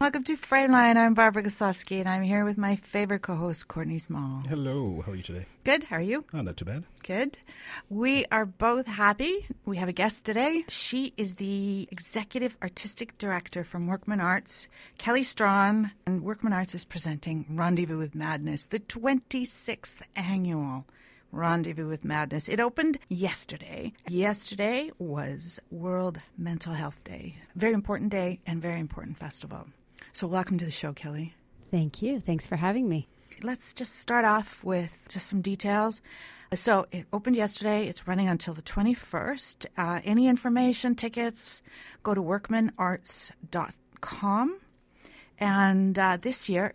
Welcome to Frameline. I'm Barbara Gosofsky, and I'm here with my favorite co-host, Courtney Small. Hello, how are you today? Good. How are you? Oh, not too bad. Good. We are both happy. We have a guest today. She is the executive artistic director from Workman Arts, Kelly Straughan, and Workman Arts is presenting Rendezvous with Madness, the 26th annual Rendezvous with Madness. It opened yesterday. Yesterday was World Mental Health Day. Very important day and very important festival. So, welcome to the show, Kelly. Thank you. Thanks for having me. Let's just start off with just some details. So, it opened yesterday. It's running until the 21st. Uh, any information, tickets, go to workmanarts.com. And uh, this year,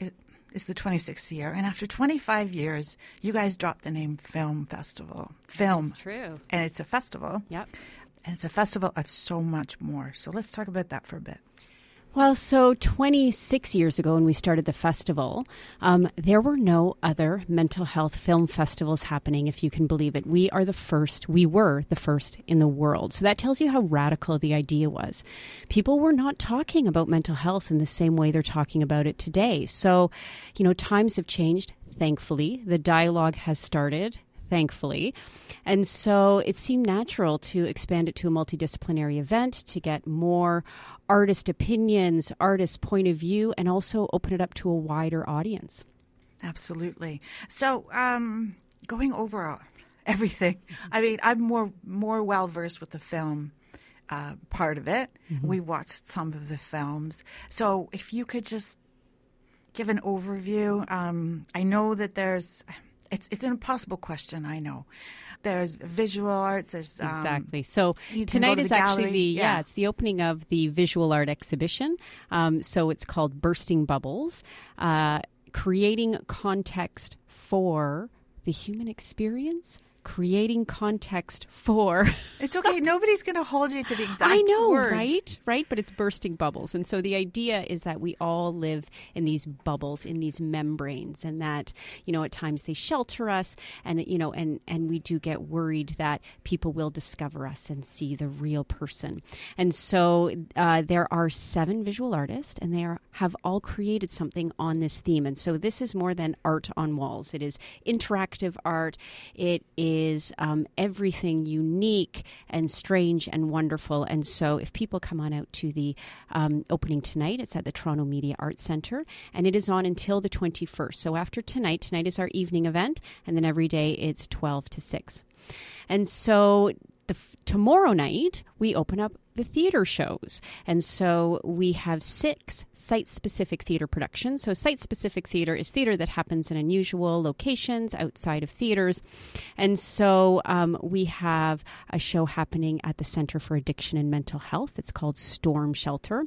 is the 26th year. And after 25 years, you guys dropped the name Film Festival. Film. That's true. And it's a festival. Yep. And it's a festival of so much more. So let's talk about that for a bit. Well, so 26 years ago, when we started the festival, um, there were no other mental health film festivals happening, if you can believe it. We are the first, we were the first in the world. So that tells you how radical the idea was. People were not talking about mental health in the same way they're talking about it today. So, you know, times have changed, thankfully. The dialogue has started thankfully. And so it seemed natural to expand it to a multidisciplinary event to get more artist opinions, artist point of view, and also open it up to a wider audience. Absolutely. So, um, going over everything, I mean, I'm more more well versed with the film uh, part of it. Mm-hmm. We watched some of the films, so if you could just give an overview. Um, I know that there's it's it's an impossible question. I know. There's visual arts. There's um, exactly. So tonight is actually the yeah. yeah. it's the opening of the visual art exhibition. Um, so it's called Bursting Bubbles, uh, creating context for the human experience creating context for. it's okay. Nobody's going to hold you to the exact. I know, words. right? Right, but it's bursting bubbles, and so the idea is that we all live in these bubbles, in these membranes, and that you know at times they shelter us, and you know, and and we do get worried that people will discover us and see the real person, and so uh, there are seven visual artists, and they are have all created something on this theme, and so this is more than art on walls. It is interactive art. It is is um, everything unique and strange and wonderful. And so, if people come on out to the um, opening tonight, it's at the Toronto Media Arts Centre, and it is on until the 21st. So, after tonight, tonight is our evening event, and then every day it's 12 to 6. And so, the, tomorrow night we open up the theater shows. And so we have six site specific theater productions. So, site specific theater is theater that happens in unusual locations outside of theaters. And so um, we have a show happening at the Center for Addiction and Mental Health. It's called Storm Shelter.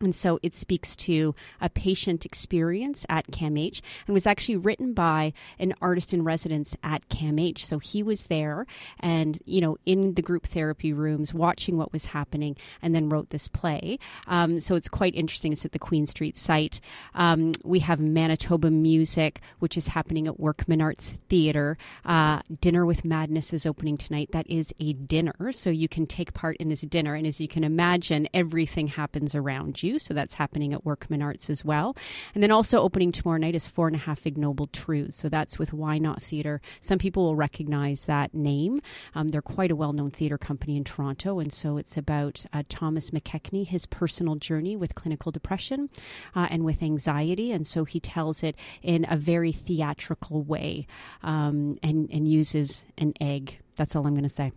And so it speaks to a patient experience at CAMH and was actually written by an artist in residence at CAMH. So he was there and, you know, in the group therapy rooms watching what was happening and then wrote this play. Um, so it's quite interesting. It's at the Queen Street site. Um, we have Manitoba Music, which is happening at Workman Arts Theatre. Uh, dinner with Madness is opening tonight. That is a dinner. So you can take part in this dinner. And as you can imagine, everything happens around you. So that's happening at Workman Arts as well. And then also opening tomorrow night is Four and a Half Ignoble Truths. So that's with Why Not Theatre. Some people will recognize that name. Um, they're quite a well known theatre company in Toronto. And so it's about uh, Thomas McKechnie, his personal journey with clinical depression uh, and with anxiety. And so he tells it in a very theatrical way um, and, and uses an egg that's all I'm going to say.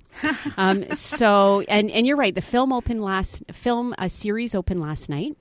um, so, and and you're right. The film opened last film a series opened last night.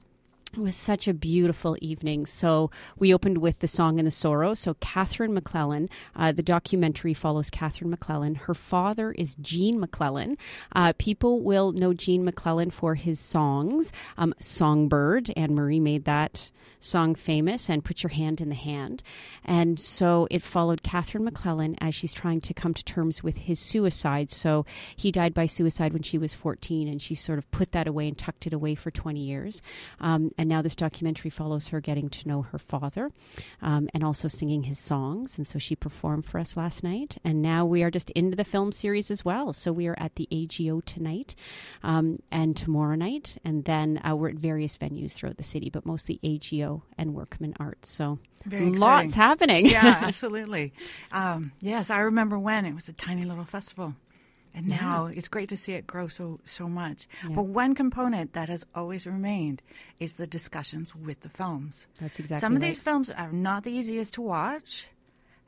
It was such a beautiful evening. So we opened with the song and the sorrow. So Catherine MacLellan, uh, the documentary follows Catherine MacLellan. Her father is Gene MacLellan. Uh, people will know Gene MacLellan for his songs, um, Songbird. Anne Murray made that song famous and Put Your Hand in the Hand. And so it followed Catherine MacLellan as she's trying to come to terms with his suicide. So he died by suicide when she was 14, and she sort of put that away and tucked it away for 20 years. Um, and now this documentary follows her getting to know her father um, and also singing his songs. And so she performed for us last night. And now we are just into the film series as well. So we are at the AGO tonight um, and tomorrow night. And then uh, we're at various venues throughout the city, but mostly AGO and Workman Arts. So lots happening. yeah, absolutely. Um, yes, I remember when it was a tiny little festival. And now it's great to see it grow so so much. Yeah. But one component that has always remained is the discussions with the films. That's exactly Some of right. these films are not the easiest to watch.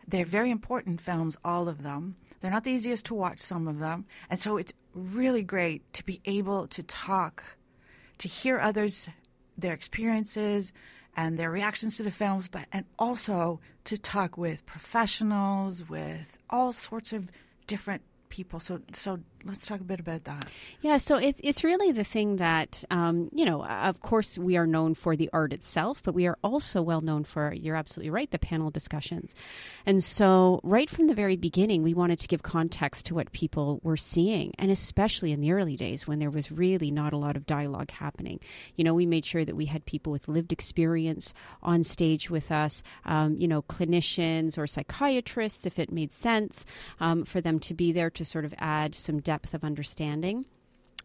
They're very important films, all of them. They're not the easiest to watch, some of them. And so it's really great to be able to talk, to hear others, their experiences and their reactions to the films, but and also to talk with professionals, with all sorts of different people. So so let's talk a bit about that. Yeah, so it's it's really the thing that um, you know. Of course, we are known for the art itself, but we are also well known for. You're absolutely right. The panel discussions, and so right from the very beginning, we wanted to give context to what people were seeing, and especially in the early days when there was really not a lot of dialogue happening. You know, we made sure that we had people with lived experience on stage with us. Um, you know, clinicians or psychiatrists, if it made sense um, for them to be there to sort of add some depth of understanding.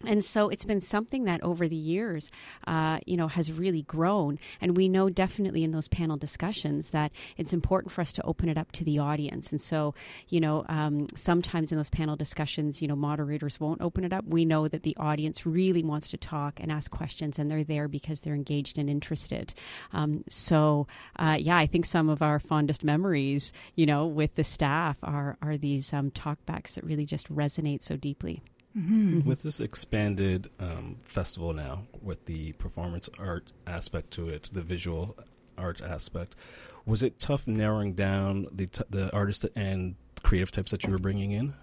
And so it's been something that over the years, uh, you know, has really grown. And we know definitely in those panel discussions that it's important for us to open it up to the audience. And so, you know, um, sometimes in those panel discussions, you know, moderators won't open it up. We know that the audience really wants to talk and ask questions, and they're there because they're engaged and interested. Um, so, uh, yeah, I think some of our fondest memories, you know, with the staff are are these um, talkbacks that really just resonate so deeply. With this expanded um, festival now, with the performance art aspect to it, the visual art aspect, was it tough narrowing down the t- the artists and creative types that you were bringing in?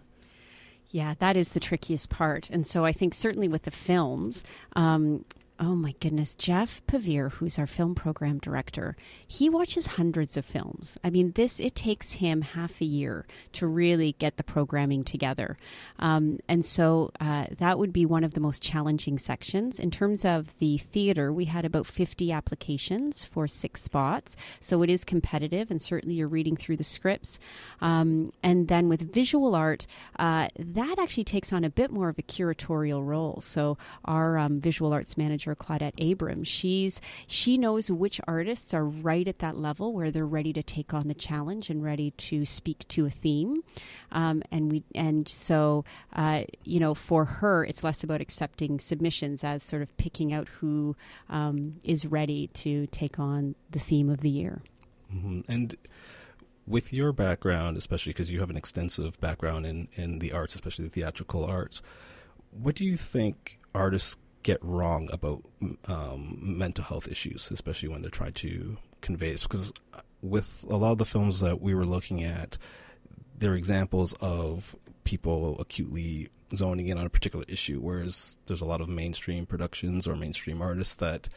Yeah, that is the trickiest part. And so I think certainly with the films, um, oh my goodness, Jeff Pavir, who's our film program director, he watches hundreds of films. I mean, this, it takes him half a year to really get the programming together. Um, and so uh, that would be one of the most challenging sections. In terms of the theater, we had about 50 applications for six spots. So it is competitive, and certainly you're reading through the scripts. Um, and then with visual art, uh, that actually takes on a bit more of a curatorial role. So our um, visual arts manager, Claudette Abrams, she's she knows which artists are right at that level where they're ready to take on the challenge and ready to speak to a theme. Um, and we and so uh, you know for her, it's less about accepting submissions as sort of picking out who um, is ready to take on the theme of the year. hmm And with your background, especially because you have an extensive background in, in the arts, especially the theatrical arts, what do you think artists get wrong about um, mental health issues, especially when they're trying to convey this? Because with a lot of the films that we were looking at, there are examples of people acutely zoning in on a particular issue, whereas there's a lot of mainstream productions or mainstream artists that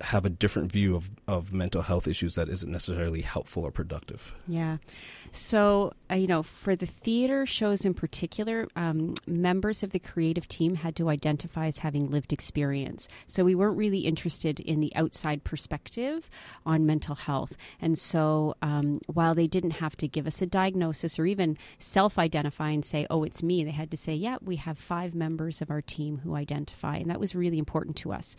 have a different view of, of mental health issues that isn't necessarily helpful or productive. Yeah. So, uh, you know, for the theater shows in particular, um, members of the creative team had to identify as having lived experience. So, we weren't really interested in the outside perspective on mental health. And so, um, while they didn't have to give us a diagnosis or even self identify and say, oh, it's me, they had to say, yeah, we have five members of our team who identify. And that was really important to us.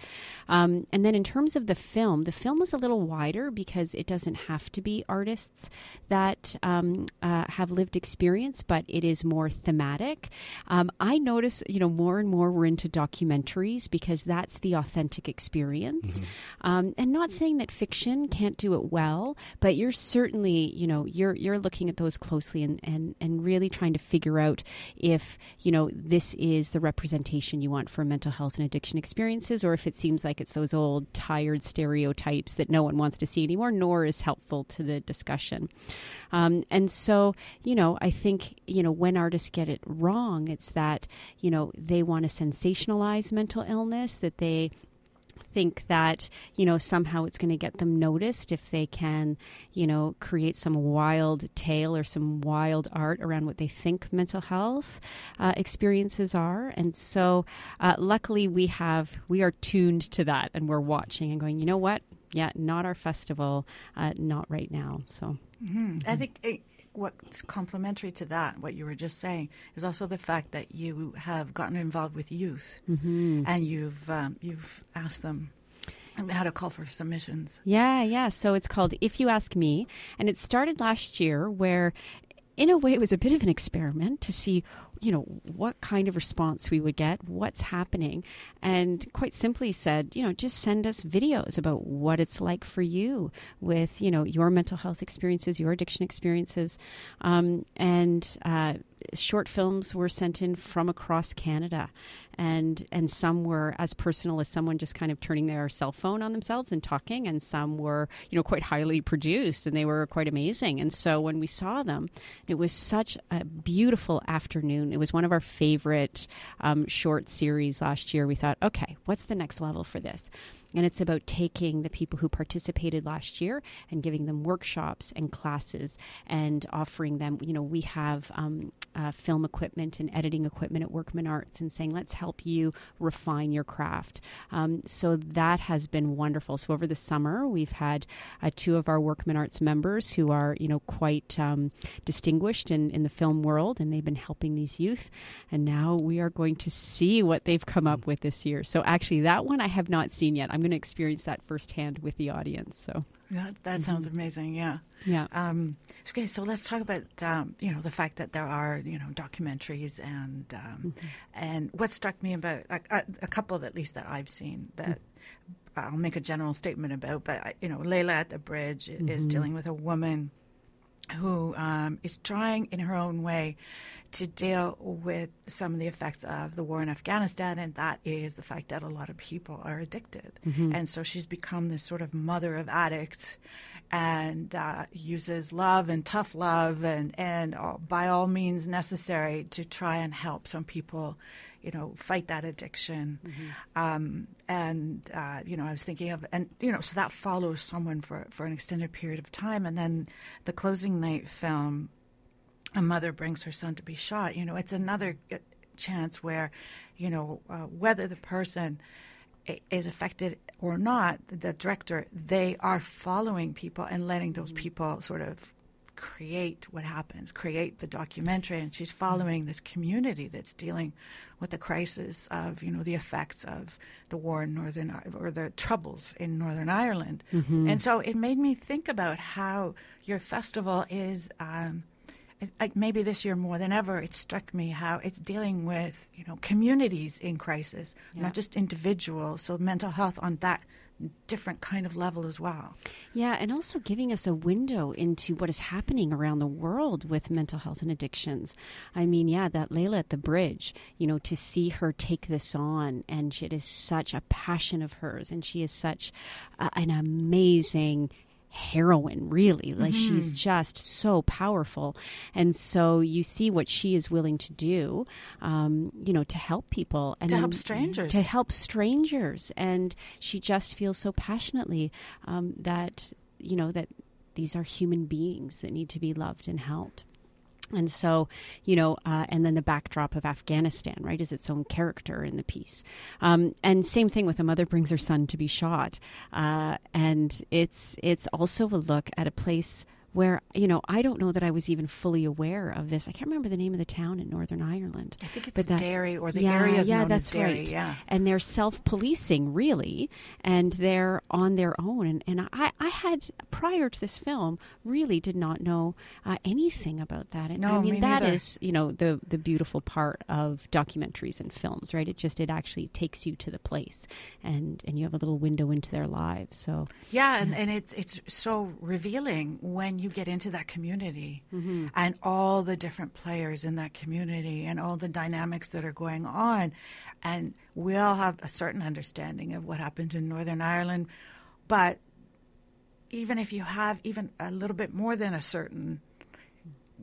Um, and then, in terms of the film, the film is a little wider because it doesn't have to be artists that. Um, uh, have lived experience, but it is more thematic. Um, I notice, you know, more and more we're into documentaries because that's the authentic experience. Um, and not saying that fiction can't do it well, but you're certainly, you know, you're you're looking at those closely and and and really trying to figure out if you know this is the representation you want for mental health and addiction experiences, or if it seems like it's those old tired stereotypes that no one wants to see anymore, nor is helpful to the discussion. Um, and so, you know, I think, you know, when artists get it wrong, it's that, you know, they want to sensationalize mental illness, that they think that you know somehow it's going to get them noticed if they can you know create some wild tale or some wild art around what they think mental health uh, experiences are. And so uh, luckily we have we are tuned to that and we're watching and going you know what? Yeah not our festival uh, not right now. So mm-hmm. i think it, what's complementary to that, what you were just saying, is also the fact that you have gotten involved with youth mm-hmm. and you've um, you've asked them how to call for submissions. Yeah, yeah. So it's called If You Ask Me, and it started last year where in a way, it was a bit of an experiment to see, you know, what kind of response we would get, what's happening, and quite simply said, you know, just send us videos about what it's like for you with, you know, your mental health experiences, your addiction experiences, um, and uh, short films were sent in from across Canada, and and some were as personal as someone just kind of turning their cell phone on themselves and talking, and some were you know quite highly produced and they were quite amazing. And so when we saw them, it was such a beautiful afternoon. It was one of our favorite um, short series last year. We thought, okay, what's the next level for this? And it's about taking the people who participated last year and giving them workshops and classes and offering them, you know, we have um, uh, film equipment and editing equipment at Workman Arts and saying, let's help you refine your craft. Um, so that has been wonderful. So over the summer, we've had uh, two of our Workman Arts members who are, you know, quite um, distinguished in, in the film world, and they've been helping these youth. And now we are going to see what they've come up with this year. So actually, that one I have not seen yet. I'm I'm going to experience that firsthand with the audience. So yeah, that mm-hmm. sounds amazing. Yeah, yeah. Um, okay, so let's talk about um, you know the fact that there are you know documentaries and um, mm-hmm. and what struck me about a, a, couple at least that I've seen that. Mm-hmm. I'll make a general statement about, but you know, Laila at the Bridge is mm-hmm. dealing with a woman who um, is trying in her own way to deal with some of the effects of the war in Afghanistan, and that is the fact that a lot of people are addicted. Mm-hmm. And so she's become this sort of mother of addicts and uh, uses love and tough love and, and uh, by all means necessary to try and help some people, you know, fight that addiction. Mm-hmm. Um, and, uh, you know, I was thinking of, and, you know, so that follows someone for, for an extended period of time. And then the closing night film a mother brings her son to be shot, you know, it's another uh, chance where, you know, uh, whether the person is affected or not, the director, they are following people and letting those people sort of create what happens, create the documentary. And she's following this community that's dealing with the crisis of, you know, the effects of the war in Northern, or the troubles in Northern Ireland. Mm-hmm. And so it made me think about how your festival is. Um, maybe this year more than ever, it struck me how it's dealing with you know communities in crisis, yeah. not just individuals. So mental health on that different kind of level as well. Yeah, and also giving us a window into what is happening around the world with mental health and addictions. I mean, yeah, that Laila at the bridge, you know, to see her take this on, and it is such a passion of hers, and she is such uh, an amazing heroine really. Like mm-hmm. she's just so powerful. And so you see what she is willing to do um, you know to help people and to help strangers. to help strangers. And she just feels so passionately um, that you know that these are human beings that need to be loved and helped and so, you know, uh, and then the backdrop of Afghanistan, right, is its own character in the piece. Um, and same thing with a mother brings her son to be shot, uh, and it's it's also a look at a place where you know I don't know that I was even fully aware of this. I can't remember the name of the town in Northern Ireland. I think it's but that, Derry or the yeah, area is yeah, known that's as Derry. Right. Yeah, and they're self-policing really, and they're on their own. And, and I, I had prior to this film really did not know uh, anything about that. And no, I mean me that neither. is you know the the beautiful part of documentaries and films, right? It just it actually takes you to the place, and and you have a little window into their lives. So yeah, and, and it's it's so revealing when you get into that community mm-hmm. and all the different players in that community and all the dynamics that are going on. And we all have a certain understanding of what happened in Northern Ireland. But even if you have even a little bit more than a certain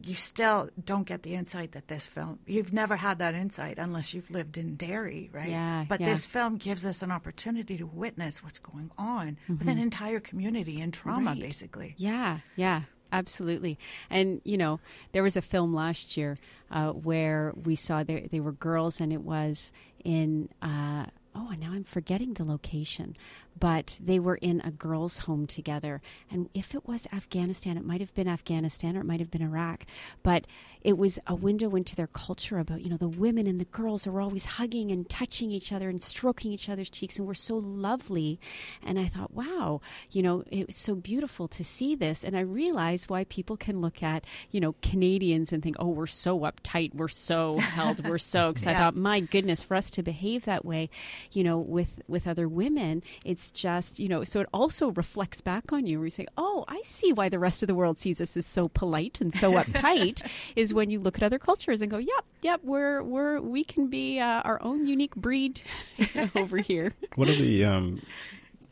you still don't get the insight that this film. You've never had that insight unless you've lived in Derry, right? Yeah, But yeah. this film gives us an opportunity to witness what's going on with an entire community in trauma, Right. basically. Yeah, yeah, absolutely. And you know, there was a film last year uh, where we saw there they were girls, and it was in. Uh, Oh, and now I'm forgetting the location, but they were in a girls' home together. And if it was Afghanistan, it might have been Afghanistan or it might have been Iraq. But it was a window into their culture about, you know, the women and the girls are always hugging and touching each other and stroking each other's cheeks and were so lovely. And I thought, wow, you know, it was so beautiful to see this. And I realized why people can look at, you know, Canadians and think, oh, we're so uptight, we're so held, we're so. Because I thought, my goodness, for us to behave that way, you know, with with other women, it's just, you know, so it also reflects back on you where you say, oh, I see why the rest of the world sees us as so polite and so uptight is when you look at other cultures and go, yep, yep, we're we're we can be uh, our own unique breed over here. One of the um,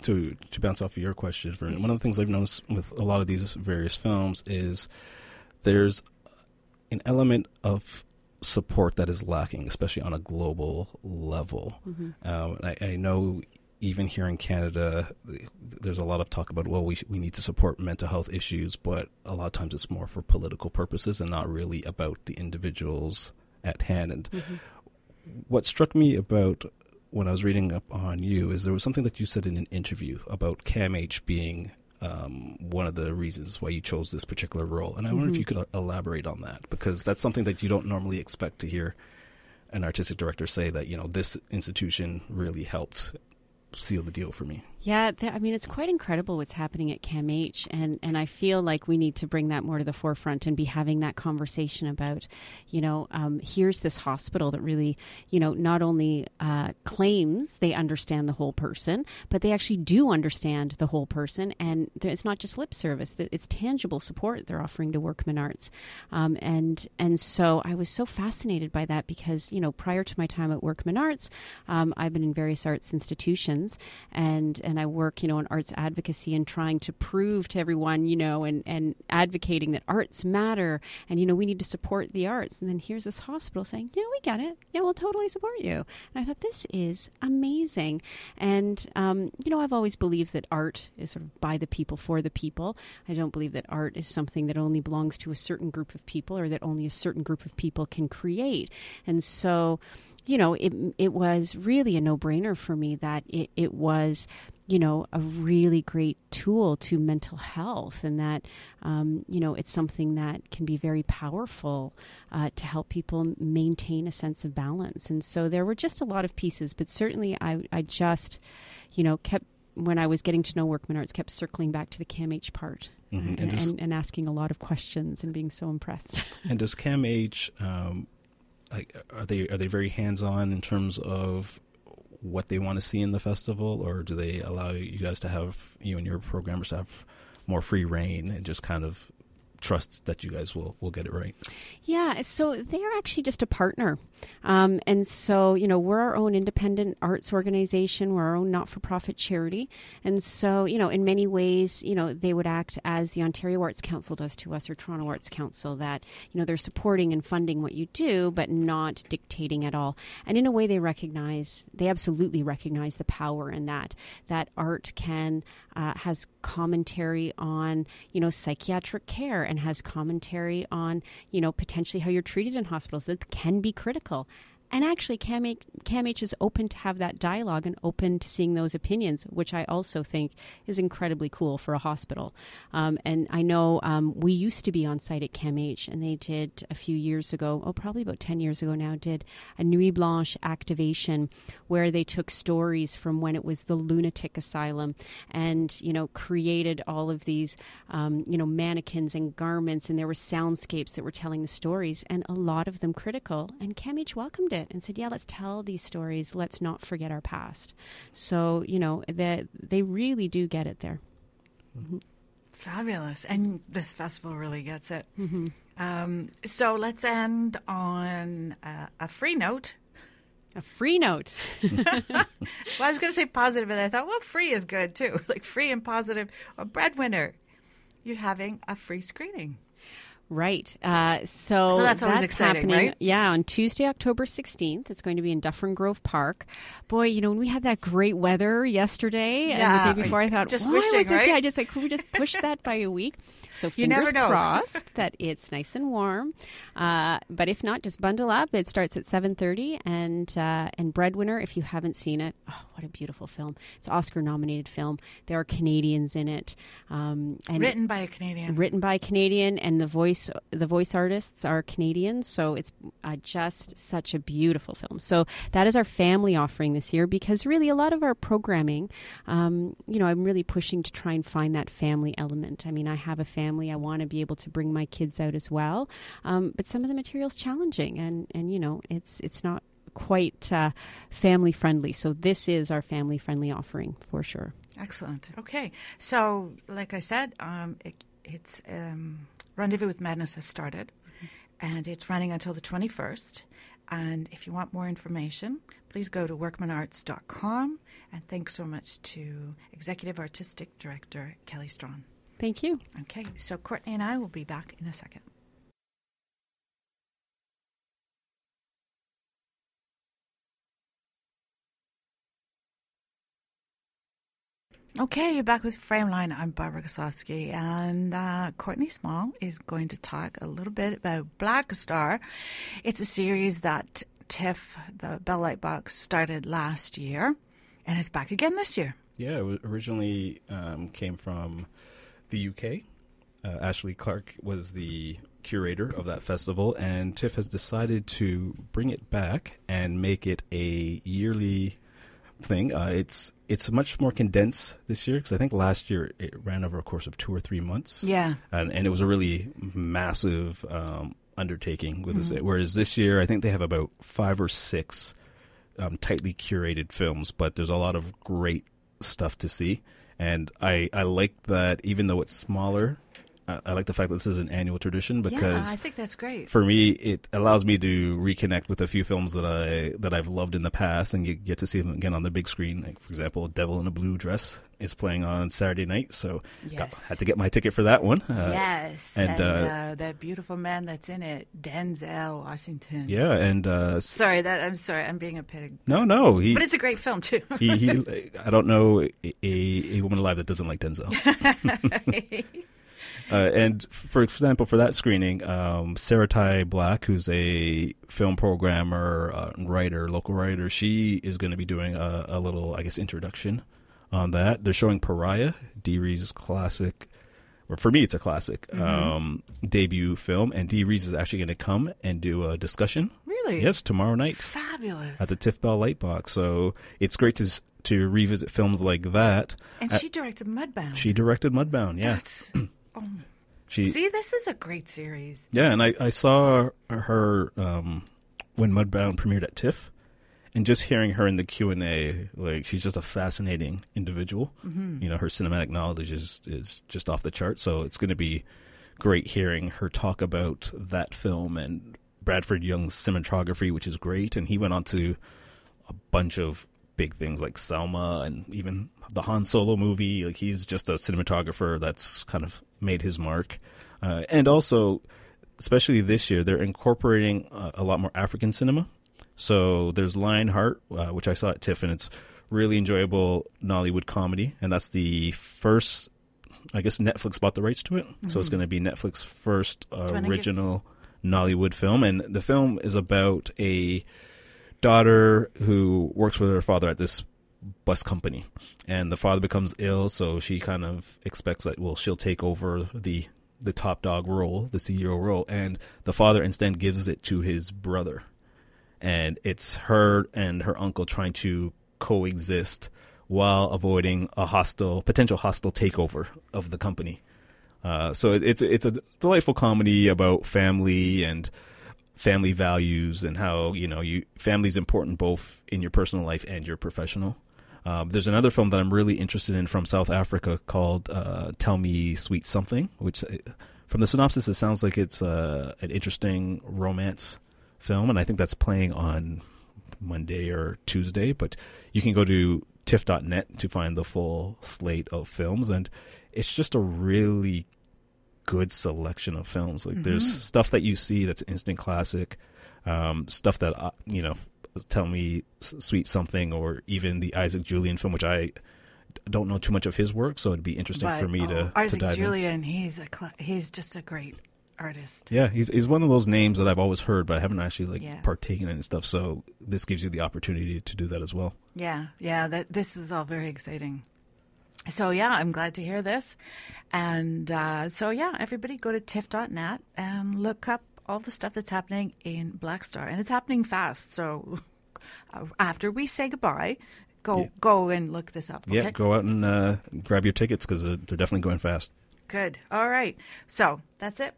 to to bounce off of your question, for one of the things I've noticed with a lot of these various films is there's an element of support that is lacking, especially on a global level. Um, I, I know even here in Canada, there's a lot of talk about well, we we need to support mental health issues, but a lot of times it's more for political purposes and not really about the individuals at hand. And what struck me about when I was reading up on you is there was something that you said in an interview about CAMH being um, one of the reasons why you chose this particular role. And I wonder if you could uh, elaborate on that because that's something that you don't normally expect to hear an artistic director say that, you know, this institution really helped seal the deal for me. Yeah, th- I mean, it's quite incredible what's happening at CAMH, and, and I feel like we need to bring that more to the forefront and be having that conversation about, you know, um, here's this hospital that really, you know, not only uh, claims they understand the whole person, but they actually do understand the whole person, and it's not just lip service; it's tangible support they're offering to Workman Arts, um, and and so I was so fascinated by that because you know prior to my time at Workman Arts, um, I've been in various arts institutions, and and I work you know in arts advocacy and trying to prove to everyone you know and and advocating that arts matter and you know we need to support the arts, and then here's this hospital saying yeah we get it. Yeah we'll totally support you, and I thought this is amazing, and um, you know I've always believed that art is sort of by the people for the people. I don't believe that art is something that only belongs to a certain group of people or that only a certain group of people can create, and so you know, it it was really a no brainer for me that it, it was, you know, a really great tool to mental health, and that, um, you know, it's something that can be very powerful uh, to help people maintain a sense of balance. And so there were just a lot of pieces, but certainly I I just, you know, kept when I was getting to know Workman Arts, kept circling back to the CAMH part. Mhm. And, And does- and, and asking a lot of questions and being so impressed. And does CAMH, um, like, are they are they very hands on in terms of what they want to see in the festival, or do they allow you guys to have you and your programmers to have more free reign and just kind of trust that you guys will will get it right? Yeah, so they're actually just a partner. Um, and so, you know, we're our own independent arts organization, we're our own not for profit charity. And so, you know, in many ways, you know, they would act as the Ontario Arts Council does to us or Toronto Arts Council, that, you know, they're supporting and funding what you do, but not dictating at all. And in a way, they recognize, they absolutely recognize the power in that, that art can, uh, has commentary on, you know, psychiatric care and has commentary on, you know, potentially how you're treated in hospitals that can be critical. And actually, CAMH, is open to have that dialogue and open to seeing those opinions, which I also think is incredibly cool for a hospital. Um, and I know um, we used to be on site at CAMH, and they did a few years ago, oh, probably about 10 years ago now, did a Nuit Blanche activation where they took stories from when it was the lunatic asylum and, you know, created all of these, um, you know, mannequins and garments, and there were soundscapes that were telling the stories, and a lot of them critical. And CAMH welcomed it and said, yeah, let's tell these stories. Let's not forget our past. So, you know, that they really do get it there. Fabulous. And this festival really gets it. Um, so let's end on uh, a free note. A free note. Well, I was going to say positive, and I thought, well, free is good too. Like free and positive. A breadwinner. You're having a free screening. Right. Uh, so, So that's always exciting, happening, right? Yeah, on Tuesday, October 16th. It's going to be in Dufferin Grove Park. Boy, you know, when we had that great weather yesterday and the day before, I thought, just why wishing, was this? right? Yeah, I just like, could we just push that by a week? So fingers crossed that it's nice and warm. Uh, but if not, just bundle up. It starts at 7.30. And, uh, and Breadwinner, if you haven't seen it, oh, what a beautiful film. It's Oscar-nominated film. There are Canadians in it. Um, and Written by a Canadian. written by a Canadian, and the voice the voice artists are Canadian. So it's uh, just such a beautiful film. So that is our family offering this year because really a lot of our programming, um, you know, I'm really pushing to try and find that family element. I mean, I have a family. I want to be able to bring my kids out as well, um, but some of the material's challenging, and and you know, it's it's not quite uh, family friendly. So this is our family friendly offering for sure. Excellent. Okay. So, like I said, um, it, it's um, Rendezvous with Madness has started, and it's running until the 21st. And if you want more information, please go to workmanarts.com. And thanks so much to Executive Artistic Director Kelly Straughan. Thank you. Okay, so Courtney and I will be back in a second. Okay, you're back with Frameline. I'm Barbara Koslowski, and uh, Courtney Small is going to talk a little bit about Black Star. It's a series that TIFF, the Bell Light Box, started last year, and it's back again this year. Yeah, it originally um, came from the UK. Uh, Ashley Clark was the curator of that festival, and TIFF has decided to bring it back and make it a yearly thing. Uh, it's it's much more condensed this year because I think last year it ran over a course of two or three months Yeah. and, and it was a really massive um, undertaking with this. Whereas this year, I think they have about five or six um, tightly curated films, but there's a lot of great stuff to see. And I I like that even though it's smaller, I, I like the fact that this is an annual tradition because yeah, I think that's great. for me, it allows me to reconnect with a few films that I that I've loved in the past and get, get to see them again on the big screen. Like for example, Devil in a Blue Dress is playing on Saturday night, so got- had to get my ticket for that one. Uh, yes, and, and, uh, uh, that beautiful man that's in it, Denzel Washington. Yeah, and uh, Sorry, that I'm sorry, I'm being a pig, no, no, he but it's a great film too. he, he I don't know a, a woman alive that doesn't like Denzel. Uh, and for example, for that screening, um, Sarah-Tai Black, who's a film programmer, uh, writer, local writer, she is going to be doing a, a little, I guess, introduction on that. They're showing Pariah, Dee Rees' classic, or for me, it's a classic um, debut film, and Dee Rees is actually going to come and do a discussion. really? Yes, tomorrow night Fabulous. at the Tiff Bell Lightbox. So it's great to s- to revisit films like that. and she directed Mudbound. She directed Mudbound. Yeah, That's, oh, she see, this is a great series. Yeah, and I, I saw her um, when Mudbound premiered at TIFF, and just hearing her in the Q and A, like she's just a fascinating individual. Mm-hmm. You know, her cinematic knowledge is is just off the chart. So it's going to be great hearing her talk about that film and Bradford Young's cinematography, which is great. And he went on to a bunch of big things like Selma and even the Han Solo movie. Like he's just a cinematographer that's kind of made his mark. Uh, and also, especially this year, they're incorporating uh, a lot more African cinema. So there's Lionheart, uh, which I saw at TIFF, and it's really enjoyable Nollywood comedy, and that's the first. I guess Netflix bought the rights to it, so it's going to be Netflix' first uh, wanna give- original Nollywood film, and the film is about a daughter who works with her father at this bus company. And the father becomes ill so she kind of expects that well she'll take over the the top dog role the ceo role and the father instead gives it to his brother. And it's her and her uncle trying to coexist while avoiding a hostile potential hostile takeover of the company. Uh, so it, it's it's a delightful comedy about family and family values and how you know you family's important both in your personal life and your professional. Um, there's another film that I'm really interested in from South Africa called uh, "Tell Me Sweet Something," which, uh, from the synopsis, it sounds like it's uh, an interesting romance film, and I think that's playing on Monday or Tuesday. But you can go to tiff.net to find the full slate of films, and it's just a really good selection of films. Like there's stuff that you see that's instant classic, um, stuff that uh, you know tell me sweet something, or even the Isaac Julien film, which I don't know too much of his work, so it'd be interesting But, for me to, oh, to Isaac in. Julien, he's a cl- he's just a great artist. Yeah, he's he's one of those names that I've always heard, but I haven't actually like Yeah. partaken in stuff. So this gives you the opportunity to do that as well. Yeah, yeah, that this is all very exciting. So yeah, I'm glad to hear this. And uh, so yeah, everybody go to tiff.net and look up all the stuff that's happening in Black Star, and it's happening fast. So uh, after we say goodbye, go Yeah. go and look this up. Okay? Yeah, go out and uh, grab your tickets because they're, they're definitely going fast. Good. All right. So that's it.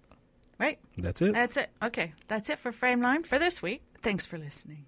Right. That's it. That's it. Okay. That's it for Frame Line for this week. Thanks for listening.